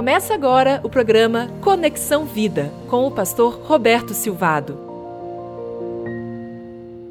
Começa agora o programa Conexão Vida com o pastor Roberto Silvado.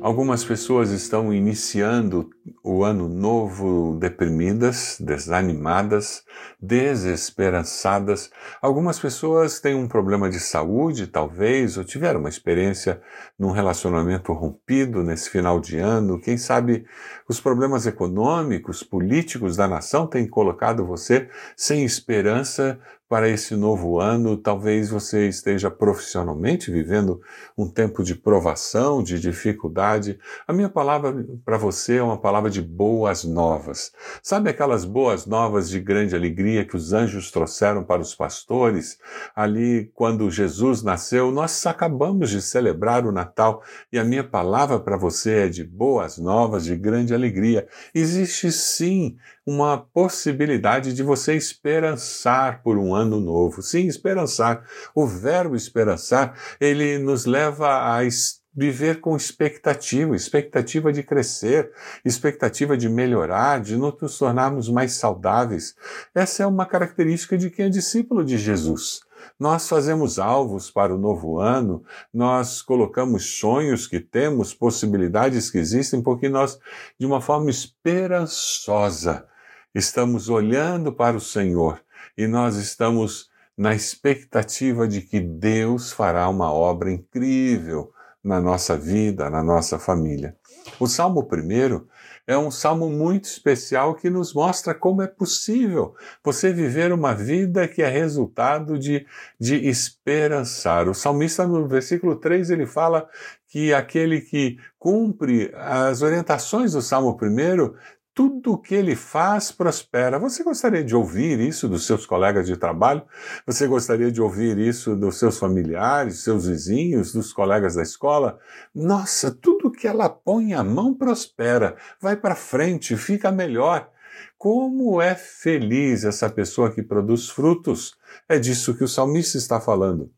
Algumas pessoas estão iniciando o ano novo deprimidas, desanimadas, desesperançadas. Algumas pessoas têm um problema de saúde, talvez, ou tiveram uma experiência num relacionamento rompido nesse final de ano. Quem sabe os problemas econômicos, políticos da nação têm colocado você sem esperança para esse novo ano. Talvez você esteja profissionalmente vivendo um tempo de provação, de dificuldade. A minha palavra para você é uma palavra de boas novas. Sabe aquelas boas novas de grande alegria que os anjos trouxeram para os pastores ali quando Jesus nasceu? Nós acabamos de celebrar o Natal e a minha palavra para você é de boas novas, de grande alegria. Existe sim uma possibilidade de você esperançar por um ano novo. Sim, esperançar. O verbo esperançar, ele nos leva a viver com expectativa, expectativa de crescer, expectativa de melhorar, de nos tornarmos mais saudáveis. Essa é uma característica de quem é discípulo de Jesus. Nós fazemos alvos para o novo ano, nós colocamos sonhos que temos, possibilidades que existem, porque nós, de uma forma esperançosa, estamos olhando para o Senhor e nós estamos na expectativa de que Deus fará uma obra incrível na nossa vida, na nossa família. O Salmo 1 é um salmo muito especial que nos mostra como é possível você viver uma vida que é resultado de, de esperançar. O salmista, no versículo 3, ele fala que aquele que cumpre as orientações do Salmo 1 tudo o que ele faz prospera. Você gostaria de ouvir isso dos seus colegas de trabalho? Você gostaria de ouvir isso dos seus familiares, seus vizinhos, dos colegas da escola? Nossa, tudo que ela põe a mão prospera, vai para frente, fica melhor. Como é feliz essa pessoa que produz frutos? É disso que o salmista está falando.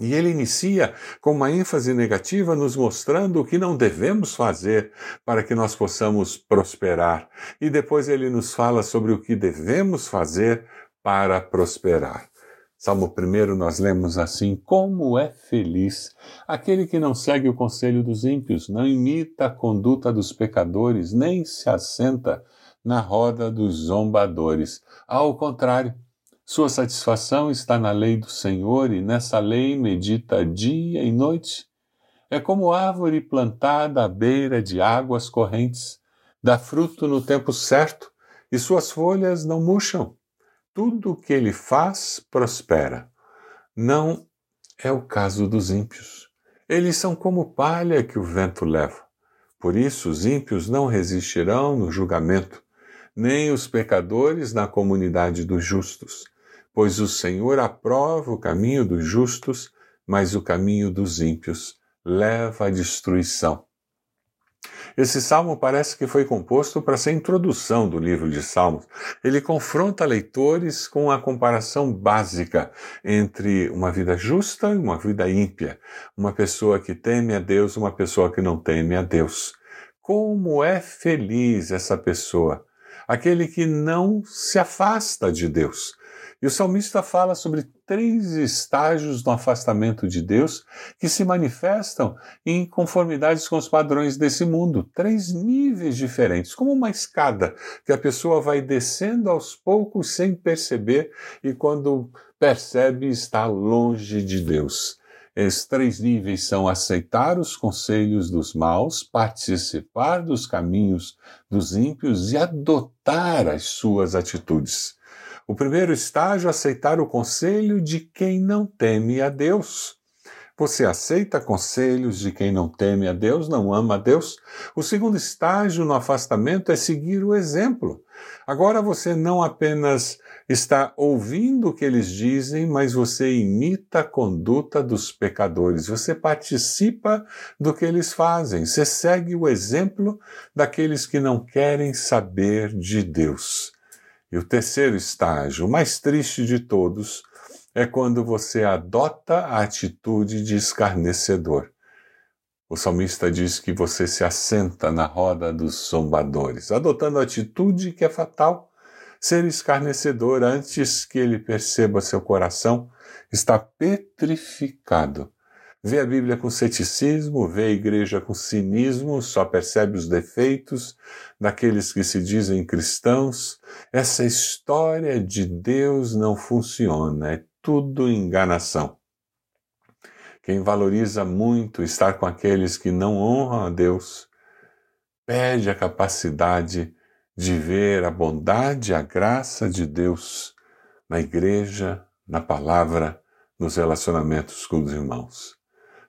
E ele inicia com uma ênfase negativa, nos mostrando o que não devemos fazer para que nós possamos prosperar. E depois ele nos fala sobre o que devemos fazer para prosperar. Salmo 1 nós lemos assim: Como é feliz aquele que não segue o conselho dos ímpios, não imita a conduta dos pecadores, nem se assenta na roda dos zombadores. Ao contrário, sua satisfação está na lei do Senhor e nessa lei medita dia e noite. É como árvore plantada à beira de águas correntes, dá fruto no tempo certo e suas folhas não murcham. Tudo o que ele faz prospera. Não é o caso dos ímpios. Eles são como palha que o vento leva. Por isso, os ímpios não resistirão no julgamento, nem os pecadores na comunidade dos justos pois o Senhor aprova o caminho dos justos, mas o caminho dos ímpios leva à destruição. Esse salmo parece que foi composto para ser introdução do livro de Salmos. Ele confronta leitores com a comparação básica entre uma vida justa e uma vida ímpia, uma pessoa que teme a Deus uma pessoa que não teme a Deus. Como é feliz essa pessoa, aquele que não se afasta de Deus, e o salmista fala sobre três estágios do afastamento de Deus que se manifestam em conformidades com os padrões desse mundo. Três níveis diferentes, como uma escada que a pessoa vai descendo aos poucos sem perceber e quando percebe está longe de Deus. Esses três níveis são aceitar os conselhos dos maus, participar dos caminhos dos ímpios e adotar as suas atitudes. O primeiro estágio é aceitar o conselho de quem não teme a Deus. Você aceita conselhos de quem não teme a Deus, não ama a Deus? O segundo estágio no afastamento é seguir o exemplo. Agora você não apenas está ouvindo o que eles dizem, mas você imita a conduta dos pecadores. Você participa do que eles fazem. Você segue o exemplo daqueles que não querem saber de Deus. E o terceiro estágio, o mais triste de todos, é quando você adota a atitude de escarnecedor. O salmista diz que você se assenta na roda dos zombadores, adotando a atitude que é fatal. ser escarnecedor antes que ele perceba seu coração está petrificado. Vê a Bíblia com ceticismo, vê a igreja com cinismo, só percebe os defeitos daqueles que se dizem cristãos. Essa história de Deus não funciona, é tudo enganação. Quem valoriza muito estar com aqueles que não honram a Deus, perde a capacidade de ver a bondade a graça de Deus na igreja, na palavra, nos relacionamentos com os irmãos.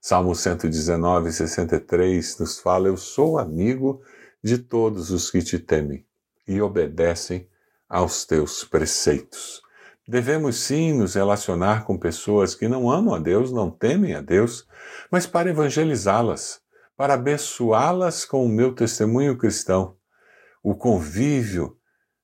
Salmo 119, 63 nos fala: Eu sou amigo de todos os que te temem e obedecem aos teus preceitos. Devemos sim nos relacionar com pessoas que não amam a Deus, não temem a Deus, mas para evangelizá-las, para abençoá-las com o meu testemunho cristão. O convívio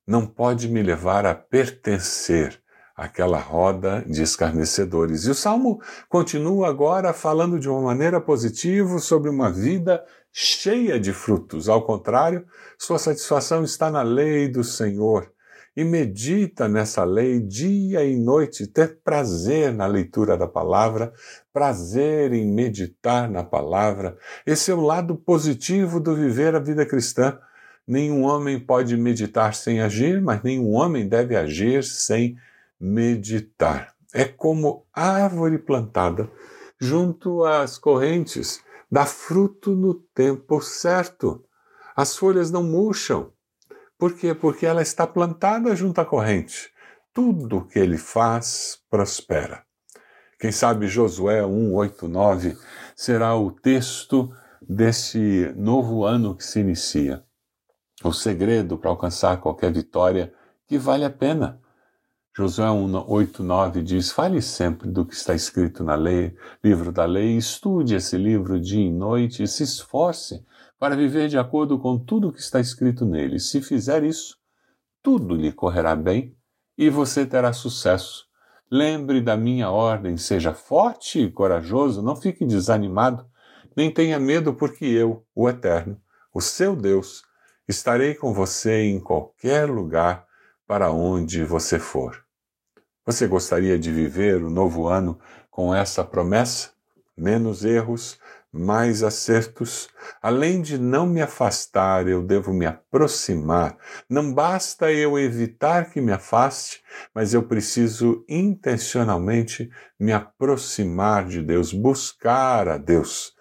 não pode me levar a pertencer àquela roda de escarnecedores. E o salmo continua agora falando de uma maneira positiva sobre uma vida cheia de frutos. Ao contrário, sua satisfação está na lei do Senhor e medita nessa lei dia e noite, ter prazer na leitura da palavra, prazer em meditar na palavra. Esse é o lado positivo do viver a vida cristã. Nenhum homem pode meditar sem agir, mas nenhum homem deve agir sem meditar. É como árvore plantada junto às correntes, dá fruto no tempo certo. As folhas não murcham, por quê? Porque ela está plantada junto à corrente. Tudo que ele faz prospera. Quem sabe Josué 1:8-9 será o texto desse novo ano que se inicia. O segredo para alcançar qualquer vitória que vale a pena. Josué 1:8-9 diz: Fale sempre do que está escrito na lei, livro da lei, estude esse livro dia e noite e se esforce para viver de acordo com tudo o que está escrito nele. Se fizer isso, tudo lhe correrá bem e você terá sucesso. Lembre da minha ordem, seja forte e corajoso, não fique desanimado, nem tenha medo, porque eu, o Eterno, o seu Deus, estarei com você em qualquer lugar para onde você for. Você gostaria de viver o novo ano com essa promessa? Menos erros, mais acertos. Além de não me afastar, eu devo me aproximar. Não basta eu evitar que me afaste, mas eu preciso intencionalmente me aproximar de Deus, buscar a Deus.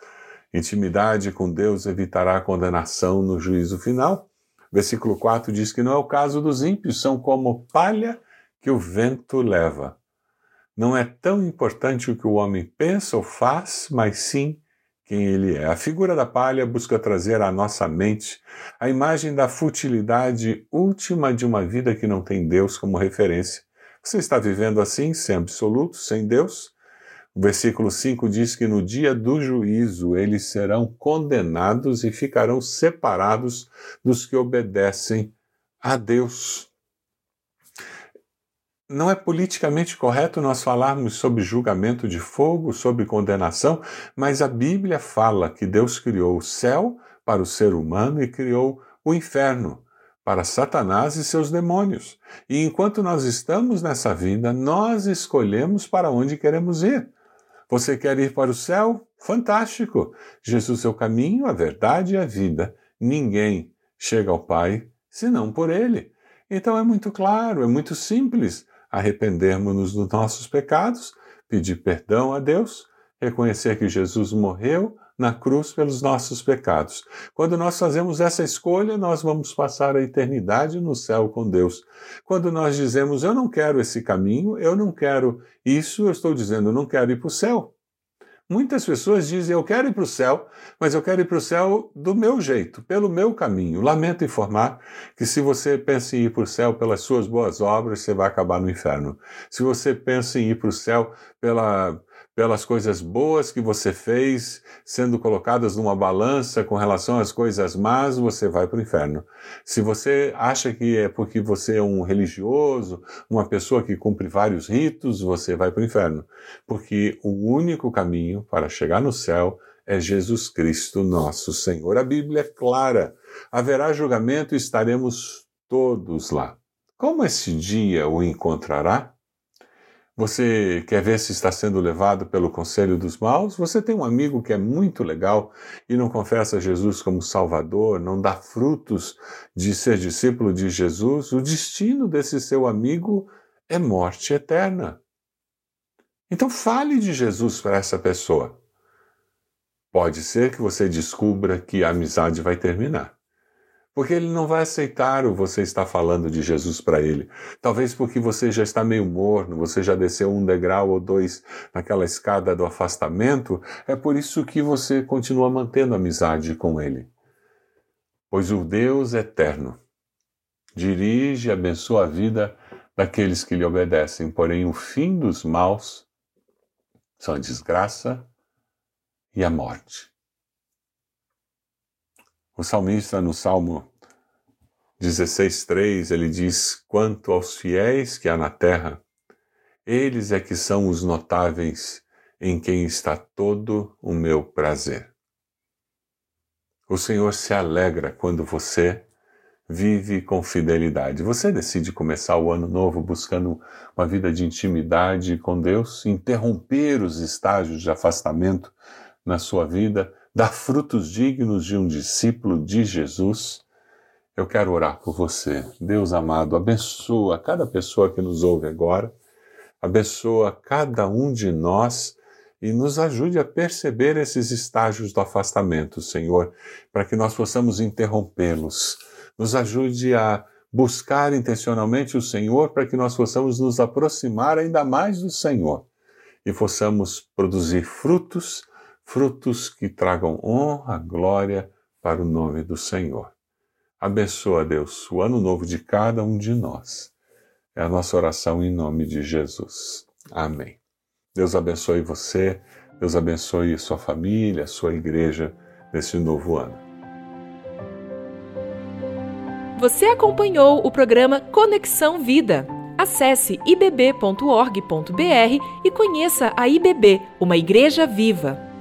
Intimidade com Deus evitará a condenação no juízo final. Versículo 4 diz que não é o caso dos ímpios, são como palha que o vento leva. Não é tão importante o que o homem pensa ou faz, mas sim quem ele é. A figura da palha busca trazer à nossa mente a imagem da futilidade última de uma vida que não tem Deus como referência. Você está vivendo assim, sem absoluto, sem Deus? O versículo 5 diz que no dia do juízo eles serão condenados e ficarão separados dos que obedecem a Deus. Não é politicamente correto nós falarmos sobre julgamento de fogo, sobre condenação, mas a Bíblia fala que Deus criou o céu para o ser humano e criou o inferno para Satanás e seus demônios. E enquanto nós estamos nessa vida, nós escolhemos para onde queremos ir. Você quer ir para o céu? Fantástico! Jesus é o caminho, a verdade e a vida. Ninguém chega ao Pai senão por Ele. Então é muito claro, é muito simples arrependermos-nos dos nossos pecados, pedir perdão a Deus, reconhecer que Jesus morreu na cruz pelos nossos pecados. Quando nós fazemos essa escolha, nós vamos passar a eternidade no céu com Deus. Quando nós dizemos, eu não quero esse caminho, eu não quero isso, eu estou dizendo, eu não quero ir para o céu. Muitas pessoas dizem: Eu quero ir para o céu, mas eu quero ir para o céu do meu jeito, pelo meu caminho. Lamento informar que, se você pensa em ir para o céu pelas suas boas obras, você vai acabar no inferno. Se você pensa em ir para o céu pela, pelas coisas boas que você fez, sendo colocadas numa balança com relação às coisas más, você vai para o inferno. Se você acha que é porque você é um religioso, uma pessoa que cumpre vários ritos, você vai para o inferno. Porque o único caminho para chegar no céu é Jesus Cristo, nosso Senhor. A Bíblia é clara. Haverá julgamento e estaremos todos lá. Como esse dia o encontrará? Você quer ver se está sendo levado pelo conselho dos maus? Você tem um amigo que é muito legal e não confessa Jesus como Salvador, não dá frutos de ser discípulo de Jesus? O destino desse seu amigo é morte eterna. Então fale de Jesus para essa pessoa. Pode ser que você descubra que a amizade vai terminar. Porque ele não vai aceitar o você está falando de Jesus para ele. Talvez porque você já está meio morno, você já desceu um degrau ou dois naquela escada do afastamento, é por isso que você continua mantendo amizade com ele. Pois o Deus eterno dirige e abençoa a vida daqueles que lhe obedecem, porém o fim dos maus são a desgraça e a morte. O salmista, no Salmo 16,3, ele diz: Quanto aos fiéis que há na terra, eles é que são os notáveis em quem está todo o meu prazer. O Senhor se alegra quando você vive com fidelidade. Você decide começar o ano novo buscando uma vida de intimidade com Deus, interromper os estágios de afastamento na sua vida, dar frutos dignos de um discípulo de Jesus. Eu quero orar por você. Deus amado, abençoa cada pessoa que nos ouve agora, abençoa cada um de nós e nos ajude a perceber esses estágios do afastamento, Senhor, para que nós possamos interrompê-los. Nos ajude a buscar intencionalmente o Senhor para que nós possamos nos aproximar ainda mais do Senhor e possamos produzir frutos frutos que tragam honra, glória para o nome do Senhor. Abençoa, Deus, o ano novo de cada um de nós. É a nossa oração em nome de Jesus. Amém. Deus abençoe você, Deus abençoe sua família, sua igreja nesse novo ano. Você acompanhou o programa Conexão Vida. Acesse ibb.org.br e conheça a IBB, uma igreja viva.